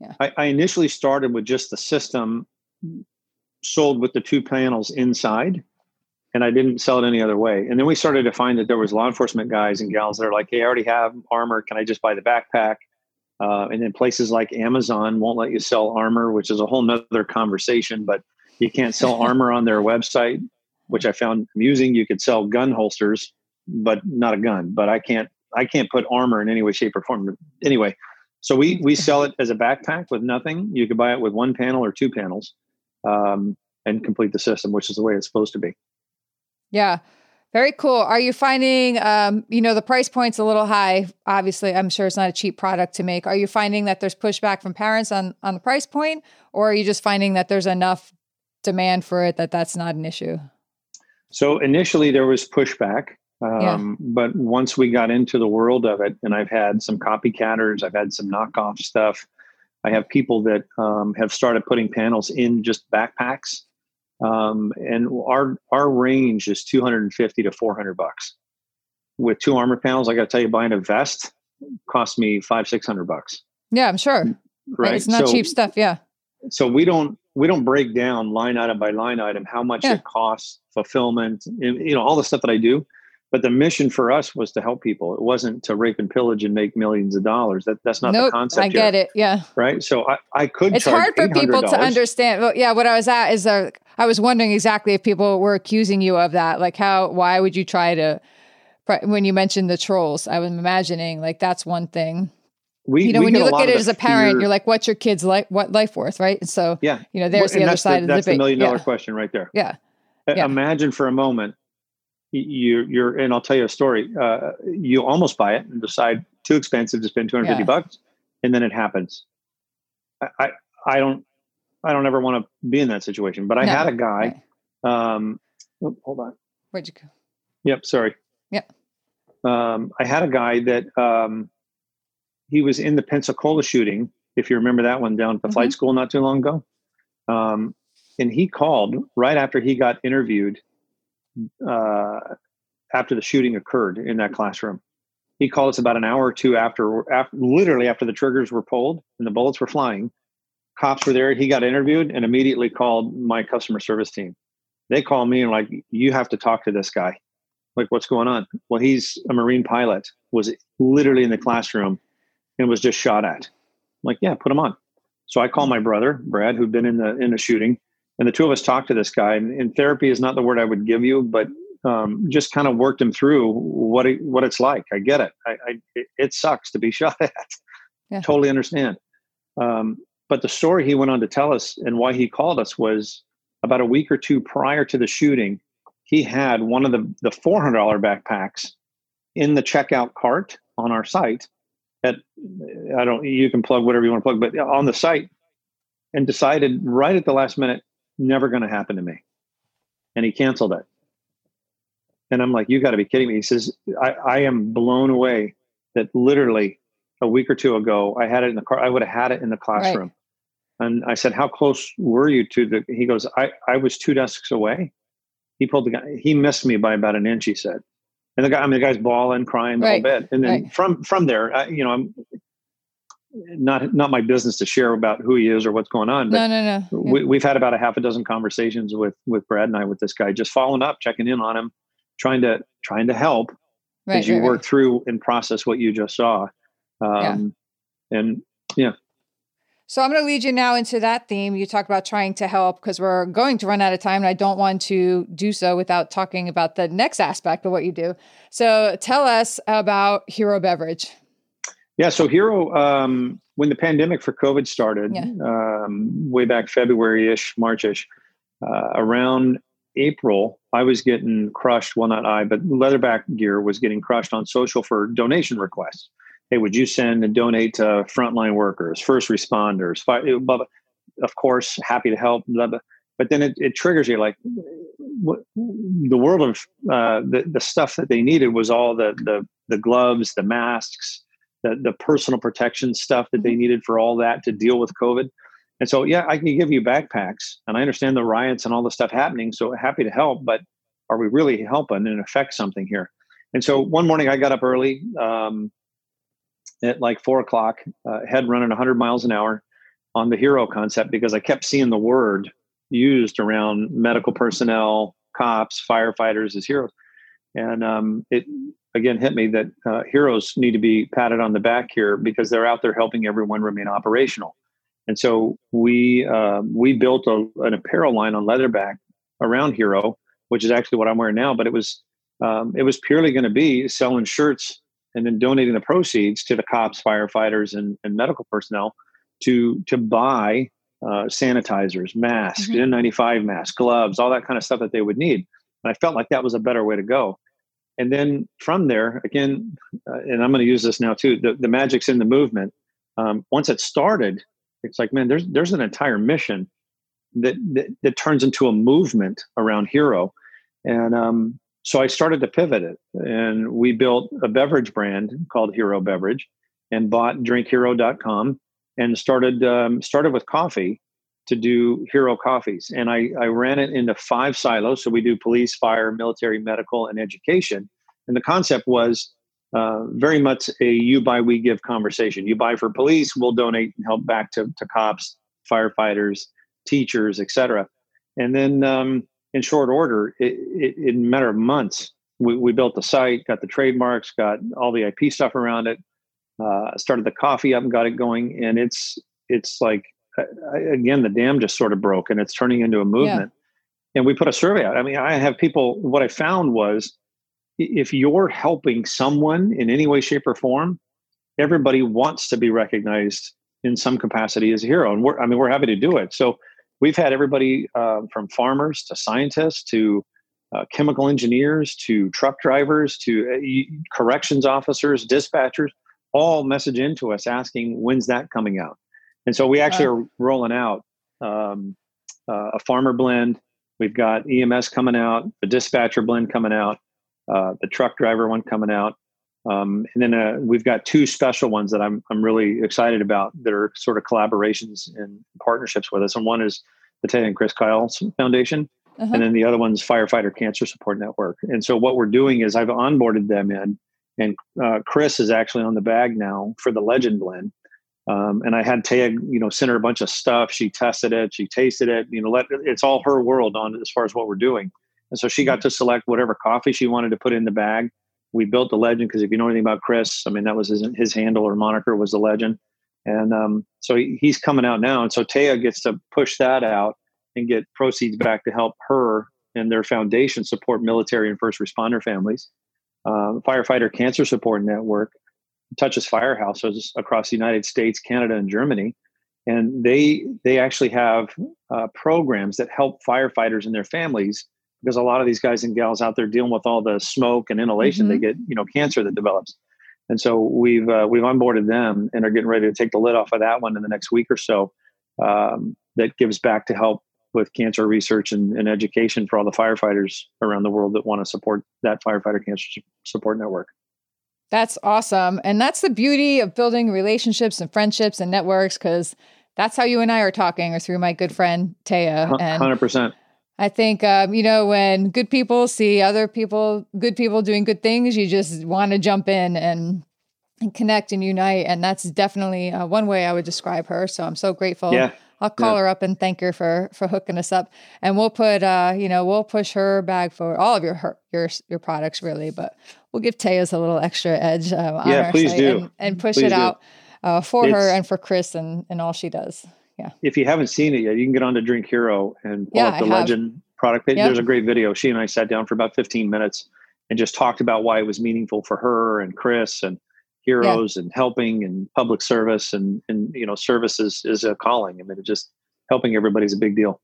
Yeah. I, I initially started with just the system sold with the two panels inside and I didn't sell it any other way. And then we started to find that there was law enforcement guys and gals that are like, "Hey, I already have armor. Can I just buy the backpack?" Uh, and then places like Amazon won't let you sell armor, which is a whole nother conversation. But you can't sell *laughs* armor on their website, which I found amusing. You could sell gun holsters, but not a gun. But I can't. I can't put armor in any way, shape, or form. Anyway, so we we sell it as a backpack with nothing. You could buy it with one panel or two panels, um, and complete the system, which is the way it's supposed to be. Yeah, very cool. Are you finding, um, you know, the price point's a little high? Obviously, I'm sure it's not a cheap product to make. Are you finding that there's pushback from parents on on the price point, or are you just finding that there's enough demand for it that that's not an issue? So initially, there was pushback. Um, yeah. But once we got into the world of it, and I've had some copycatters, I've had some knockoff stuff. I have people that um, have started putting panels in just backpacks Um, and our our range is 250 to 400 bucks. With two armor panels, I got to tell you, buying a vest cost me five six hundred bucks. Yeah, I'm sure. Right, It's not So- cheap stuff. Yeah. so we don't we don't break down line item by line item how much Yeah. it costs fulfillment and you know all the stuff that i do but the mission for us was to help people it wasn't to rape and pillage and make millions of dollars that that's not the nope. concept I get here, it. Yeah. right so i, I could It's hard for people to understand. Well, yeah, what I was at is uh, I was wondering exactly if people were accusing you of that. Like, how, why would you try to, when you mentioned the trolls, I was imagining like that's one thing. we, You know, when you look at it as a parent, fear- you're like, what's your kid's life, what life worth, right? And so, yeah you know, there's the other side of the that's the million dollar yeah. question right there yeah. Yeah. imagine for a moment y- you you're and i'll tell you a story uh, you almost buy it and decide too expensive to spend 250 Yeah. bucks and then it happens I, I i don't i don't ever want to be in that situation but i No, had a guy right. um oh, hold on Where'd you go? yep sorry Yep. um i had a guy that um he was in the pensacola shooting if you remember that one down at the flight school not too long ago um and he called right after he got interviewed uh, after the shooting occurred in that classroom. He called us about an hour or two after, after, literally after the triggers were pulled and the bullets were flying. Cops were there. He got interviewed and immediately called my customer service team. They called me and like, you have to talk to this guy. Like, what's going on? Well, he's a Marine pilot. Was literally in the classroom and was just shot at. I'm like, yeah, put him on. So I called my brother Brad, who'd been in the in the shooting and the two of us talked to this guy and, and therapy is not the word i would give you but um, just kind of worked him through what it, what it's like. I get it. I, I it, sucks to be *laughs* shot at. Yeah. totally understand. Um, but the story he went on to tell us and why he called us was about a week or two prior to the shooting he had one of the the $400 backpacks in the checkout cart on our site at i don't you can plug whatever you want to plug but on the site and decided right at the last minute never going to happen to me. And he canceled it. And I'm like, you got to be kidding me. He says, I, I am blown away that literally a week or two ago, I had it in the car. I would have had it in the classroom. And I said, how close were you to the, he goes, I, I was two desks away. He pulled the guy, he missed me by about an inch, he said. And the guy, I mean, the guy's bawling, crying the Right, whole bit. And then right. from, from there, I, you know, I'm not, not my business to share about who he is or what's going on, but No, no, no. Yeah. we, we've had about a half a dozen conversations with with Brad and I with this guy, just following up, checking in on him, trying to trying to help right, as you right, work right. through and process what you just saw. Um, And yeah. So I'm going to lead you now into that theme. You talk about trying to help because we're going to run out of time, and I don't want to do so without talking about the next aspect of what you do. So tell us about Hero Beverage. Yeah, so Hero, um, when the pandemic for COVID started, Yeah. um, way back February ish, March ish, uh, around April, I was getting crushed. Well, not I, but Leatherback Gear was getting crushed on social for donation requests. Hey, would you send and donate to frontline workers, first responders? fi- blah, blah. Of course, happy to help. Blah, blah. But then it, it triggers you like what, the world of uh, the, the stuff that they needed was all the, the, the gloves, the masks, the, the personal protection stuff that they needed for all that to deal with COVID. And so, yeah, I can give you backpacks, and I understand the riots and all the stuff happening. So happy to help, but are we really helping and affect something here? And so one morning I got up early um, at like four o'clock, uh, head running 100 miles an hour on the hero concept because I kept seeing the word used around medical personnel, cops, firefighters as heroes. And um, it again hit me that uh, heroes need to be patted on the back here because they're out there helping everyone remain operational. And so we uh, we built a, an apparel line on Leatherback around Hero, which is actually what I'm wearing now. But it was um, it was purely going to be selling shirts and then donating the proceeds to the cops, firefighters, and, and medical personnel to to buy uh, sanitizers, masks, Mhm. N95 masks, gloves, all that kind of stuff that they would need. And I felt like that was a better way to go. And then from there, again, uh, and I'm going to use this now too. The, the magic's in the movement. Um, once it started, it's like, man, there's there's an entire mission that that, that turns into a movement around Hero, and um, so I started to pivot it, and we built a beverage brand called Hero Beverage, and bought DrinkHero.com, and started um, started with coffee to do hero coffees. And I, I ran it into five silos. So we do police, fire, military, medical, and education. And the concept was uh, very much a you buy, we give conversation. You buy for police, we'll donate and help back to, to cops, firefighters, teachers, etc. And then um, in short order, it, it, in a matter of months, we, we built the site, got the trademarks, got all the IP stuff around it, uh, started the coffee up and got it going. And it's it's like again, the dam just sort of broke and it's turning into a movement. Yeah. And we put a survey out. I mean, I have people, what I found was if you're helping someone in any way, shape, or form, everybody wants to be recognized in some capacity as a hero. And we're, I mean, we're happy to do it. So we've had everybody uh, from farmers to scientists to uh, chemical engineers to truck drivers to uh, corrections officers, dispatchers, all message into us asking, when's that coming out? And so we actually are rolling out um, uh, a farmer blend. We've got EMS coming out, the dispatcher blend coming out, uh, the truck driver one coming out. Um, and then uh, we've got two special ones that I'm, I'm really excited about that are sort of collaborations and partnerships with us. And one is the Ted and Chris Kyle Foundation. Uh-huh. And then the other one's Firefighter Cancer Support Network. And so what we're doing is I've onboarded them in, and uh, Chris is actually on the bag now for the Legend Blend. Um, and I had Taya, you know, send her a bunch of stuff. She tested it, she tasted it. You know, let it's all her world on as far as what we're doing. And so she got mm-hmm. to select whatever coffee she wanted to put in the bag. We built the legend because if you know anything about Chris, I mean, that was his, his handle or moniker was the legend. And um, so he, he's coming out now. And so Taya gets to push that out and get proceeds back to help her and their foundation support military and first responder families. Uh, Firefighter Cancer Support Network touches firehouses across the United States, Canada, and Germany, and they they actually have uh, programs that help firefighters and their families because a lot of these guys and gals out there dealing with all the smoke and inhalation, mm-hmm. they get you know cancer that develops. And so we've uh, we've onboarded them and are getting ready to take the lid off of that one in the next week or so. Um, that gives back to help with cancer research and, and, education for all the firefighters around the world that want to support that firefighter cancer support network. That's awesome. And that's the beauty of building relationships and friendships and networks because that's how you and I are talking, or through my good friend Taya. And 100%. I think, um, you know, when good people see other people, good people doing good things, you just want to jump in and, and connect and unite. And that's definitely uh, one way I would describe her. So I'm so grateful. Yeah. I'll call yeah. her up and thank her for for hooking us up, and we'll put uh, you know we'll push her bag for all of your her, your your products really, but we'll give Taya's a little extra edge um, on yeah, our please site do. And, and push please it do. out uh, for it's, her and for Chris and and all she does. Yeah. If you haven't seen it yet, you can get on to Drink Hero and pull yeah, up the Legend product page. Yep. There's a great video. She and I sat down for about 15 minutes and just talked about why it was meaningful for her and Chris and heroes yeah. and helping and public service and and you know services is, a calling. I mean, it just helping everybody's a big deal.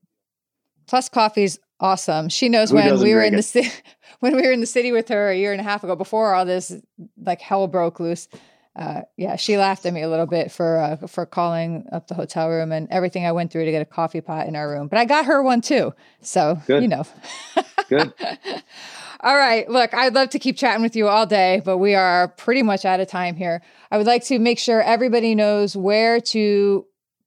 Plus, coffee's awesome. She knows Who when we were in the city *laughs* when we were in the city with her a year and a half ago before all this like hell broke loose. Uh, yeah, she laughed at me a little bit for uh, for calling up the hotel room and everything I went through to get a coffee pot in our room. But I got her one too, so Good. you know. Good. *laughs* All right. Look, I'd love to keep chatting with you all day, but we are pretty much out of time here. I would like to make sure everybody knows where to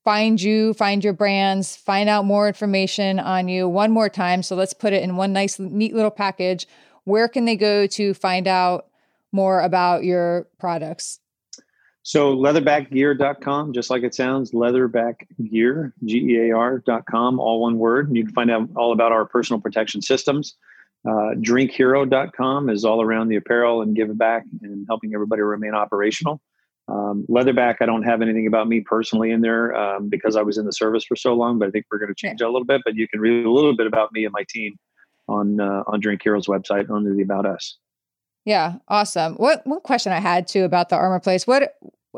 find you, find your brands, find out more information on you one more time. So let's put it in one nice, neat little package. Where can they go to find out more about your products? So leatherbackgear.com, just like it sounds, leatherbackgear, G-E-A-R.com, all one word. You can find out all about our personal protection systems. Uh, drinkhero.com is all around the apparel and give back and helping everybody remain operational. Um, Leatherback, I don't have anything about me personally in there um, because I was in the service for so long, but I think we're going to change a little bit. But you can read a little bit about me and my team on uh, on Drink Heroes website under the About Us. Yeah, awesome. What one question I had too about the armor place? What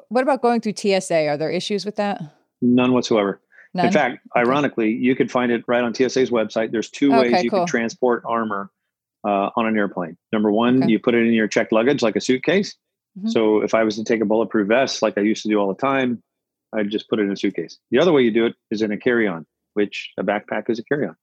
what about going through TSA? Are there issues with that? None whatsoever. None? In fact, ironically, you could find it right on TSA's website. There's two okay, ways you cool. can transport armor uh, on an airplane. Number one, okay. you put it in your checked luggage like a suitcase. Mm-hmm. So if I was to take a bulletproof vest like I used to do all the time, I'd just put it in a suitcase. The other way you do it is in a carry-on, which a backpack is a carry-on.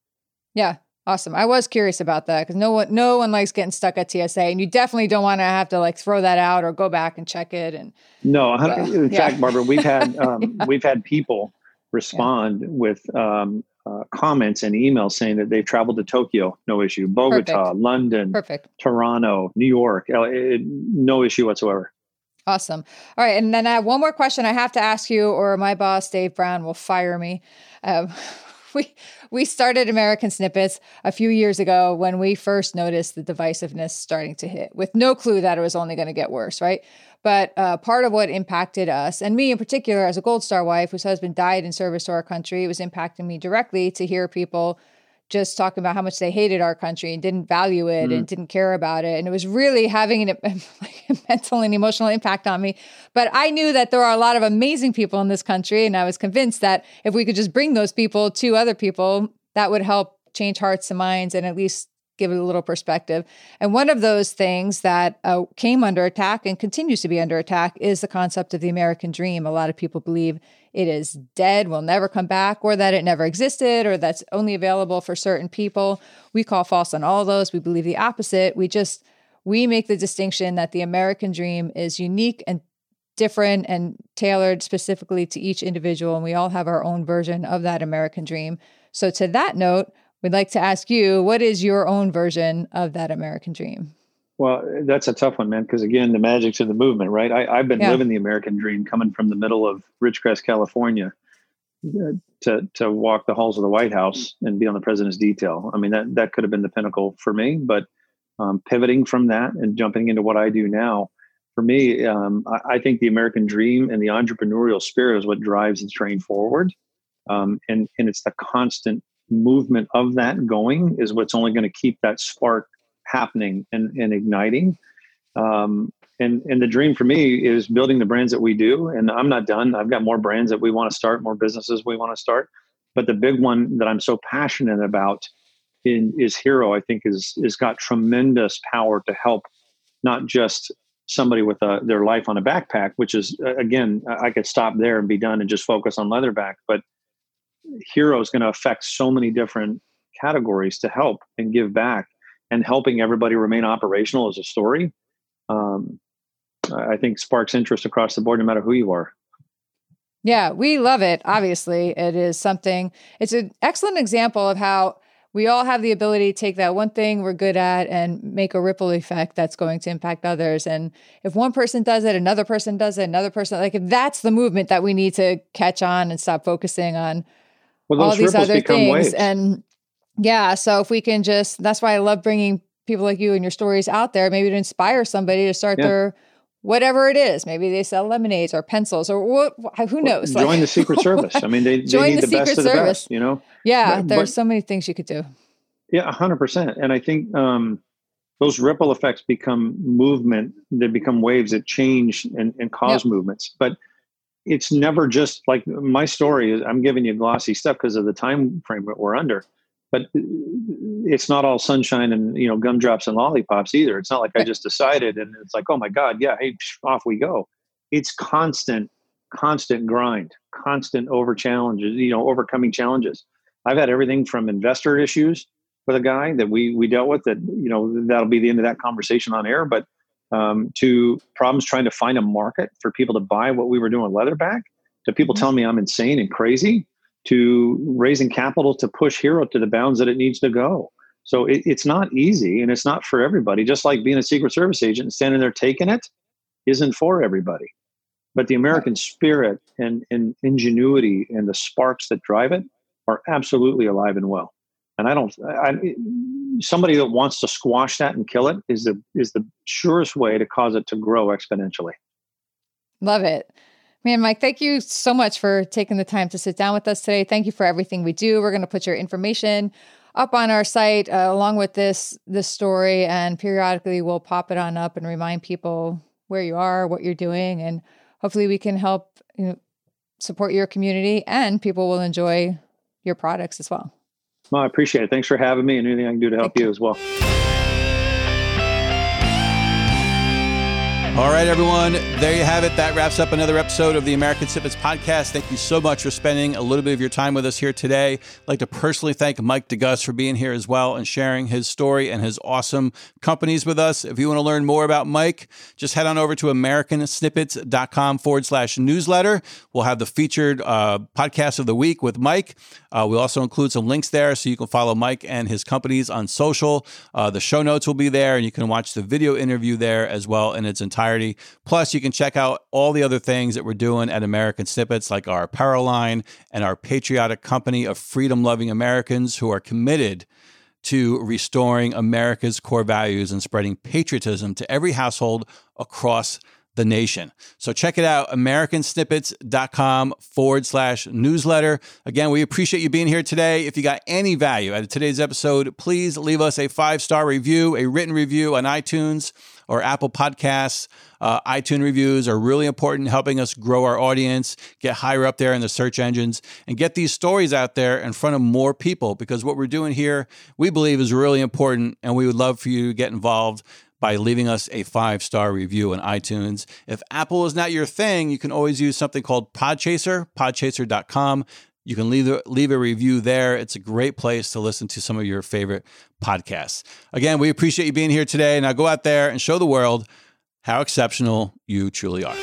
Yeah, awesome. I was curious about that because no one no one likes getting stuck at TSA, and you definitely don't want to have to like throw that out or go back and check it. And no, in yeah. fact, Barbara, we've had um, *laughs* we've had people respond yeah. with um, uh, comments and emails saying that they've traveled to Tokyo, no issue, Bogota, Perfect. London, Perfect. Toronto, New York, it, no issue whatsoever. Awesome. All right. And then I have one more question I have to ask you, or my boss, Dave Brown, will fire me. Um, *laughs* we we started American Snippets a few years ago when we first noticed the divisiveness starting to hit, with no clue that it was only going to get worse, right? But uh, part of what impacted us, and me in particular, as a Gold Star wife whose husband died in service to our country, it was impacting me directly to hear people just talking about how much they hated our country and didn't value it mm. and didn't care about it. And it was really having an, *laughs* like, a mental and emotional impact on me. But I knew that there are a lot of amazing people in this country. And I was convinced that if we could just bring those people to other people, that would help change hearts and minds and at least give it a little perspective. And one of those things that uh, came under attack and continues to be under attack is the concept of the American dream. A lot of people believe it is dead, will never come back, or that it never existed, or that's only available for certain people. We call false on all those. We believe the opposite. We just we make the distinction that the American dream is unique and different and tailored specifically to each individual, and we all have our own version of that American dream. So, to that note, we'd like to ask you what is your own version of that American dream? Well, that's a tough one, man, because again, the magic's in the movement, right? I, have been yeah. living the American dream coming from the middle of Ridgecrest, California, uh, to to walk the halls of the White House and be on the president's detail. I mean, that that could have been the pinnacle for me, but um, pivoting from that and jumping into what I do now, for me, um, I, I, think the American dream and the entrepreneurial spirit is what drives the train forward, um, and and it's the constant movement of that going is what's only going to keep that spark happening and, and igniting. Um, and and the dream for me is building the brands that we do. And I'm not done. I've got more brands that we want to start, more businesses we want to start. But the big one that I'm so passionate about in, is Hero. I think is is got tremendous power to help not just somebody with a, their life on a backpack, which is again I could stop there and be done and just focus on leatherback, but hero is going to affect so many different categories to help and give back and helping everybody remain operational as a story um, i think sparks interest across the board no matter who you are yeah we love it obviously it is something it's an excellent example of how we all have the ability to take that one thing we're good at and make a ripple effect that's going to impact others. And if one person does it, another person does it, another person, like if that's the movement that we need to catch on and stop focusing on well, all these other things. Waves. And yeah, so if we can just, that's why I love bringing people like you and your stories out there, maybe to inspire somebody to start yeah. their whatever it is. Maybe they sell lemonades or pencils or what, who knows? Well, join like, the Secret *laughs* Service. I mean, they, they need the, the best Service. of the best, you know? Yeah, but, there's but, so many things you could do. Yeah, 100%. And I think um, those ripple effects become movement, they become waves that change and, and cause yep. movements. But it's never just like my story is i'm giving you glossy stuff because of the time frame that we're under but it's not all sunshine and you know gumdrops and lollipops either. It's not like i just decided and it's like oh my god yeah hey off we go. It's constant constant grind constant over challenges you know overcoming challenges. I've had everything from investor issues with a guy that we we dealt with that you know that'll be the end of that conversation on air but um, to problems trying to find a market for people to buy what we were doing leatherback to people mm-hmm. telling me i'm insane and crazy to raising capital to push hero to the bounds that it needs to go so it, it's not easy and it's not for everybody just like being a secret service agent and standing there taking it isn't for everybody but the american spirit and, and ingenuity and the sparks that drive it are absolutely alive and well and I don't. I, somebody that wants to squash that and kill it is the is the surest way to cause it to grow exponentially. Love it. Man, Mike, thank you so much for taking the time to sit down with us today. Thank you for everything we do. We're going to put your information up on our site uh, along with this this story, and periodically we'll pop it on up and remind people where you are, what you're doing, and hopefully we can help you know, support your community, and people will enjoy your products as well. Well, I appreciate it. Thanks for having me and anything I can do to help you as well. All right, everyone. There you have it. That wraps up another episode of the American Snippets podcast. Thank you so much for spending a little bit of your time with us here today. I'd like to personally thank Mike DeGus for being here as well and sharing his story and his awesome companies with us. If you want to learn more about Mike, just head on over to americansnippets.com forward slash newsletter. We'll have the featured uh, podcast of the week with Mike. Uh, we'll also include some links there so you can follow Mike and his companies on social. Uh, the show notes will be there and you can watch the video interview there as well in its entirety entirety. Plus, you can check out all the other things that we're doing at American Snippets, like our apparel line and our patriotic company of freedom loving Americans who are committed to restoring America's core values and spreading patriotism to every household across the nation. So check it out, americansnippets.com forward slash newsletter. Again, we appreciate you being here today. If you got any value out of today's episode, please leave us a five star review, a written review on iTunes or Apple Podcasts. Uh, iTunes reviews are really important, helping us grow our audience, get higher up there in the search engines, and get these stories out there in front of more people. Because what we're doing here, we believe, is really important, and we would love for you to get involved by leaving us a five star review on iTunes. If Apple is not your thing, you can always use something called Podchaser, podchaser.com. You can leave a, leave a review there. It's a great place to listen to some of your favorite podcasts. Again, we appreciate you being here today. Now go out there and show the world how exceptional you truly are.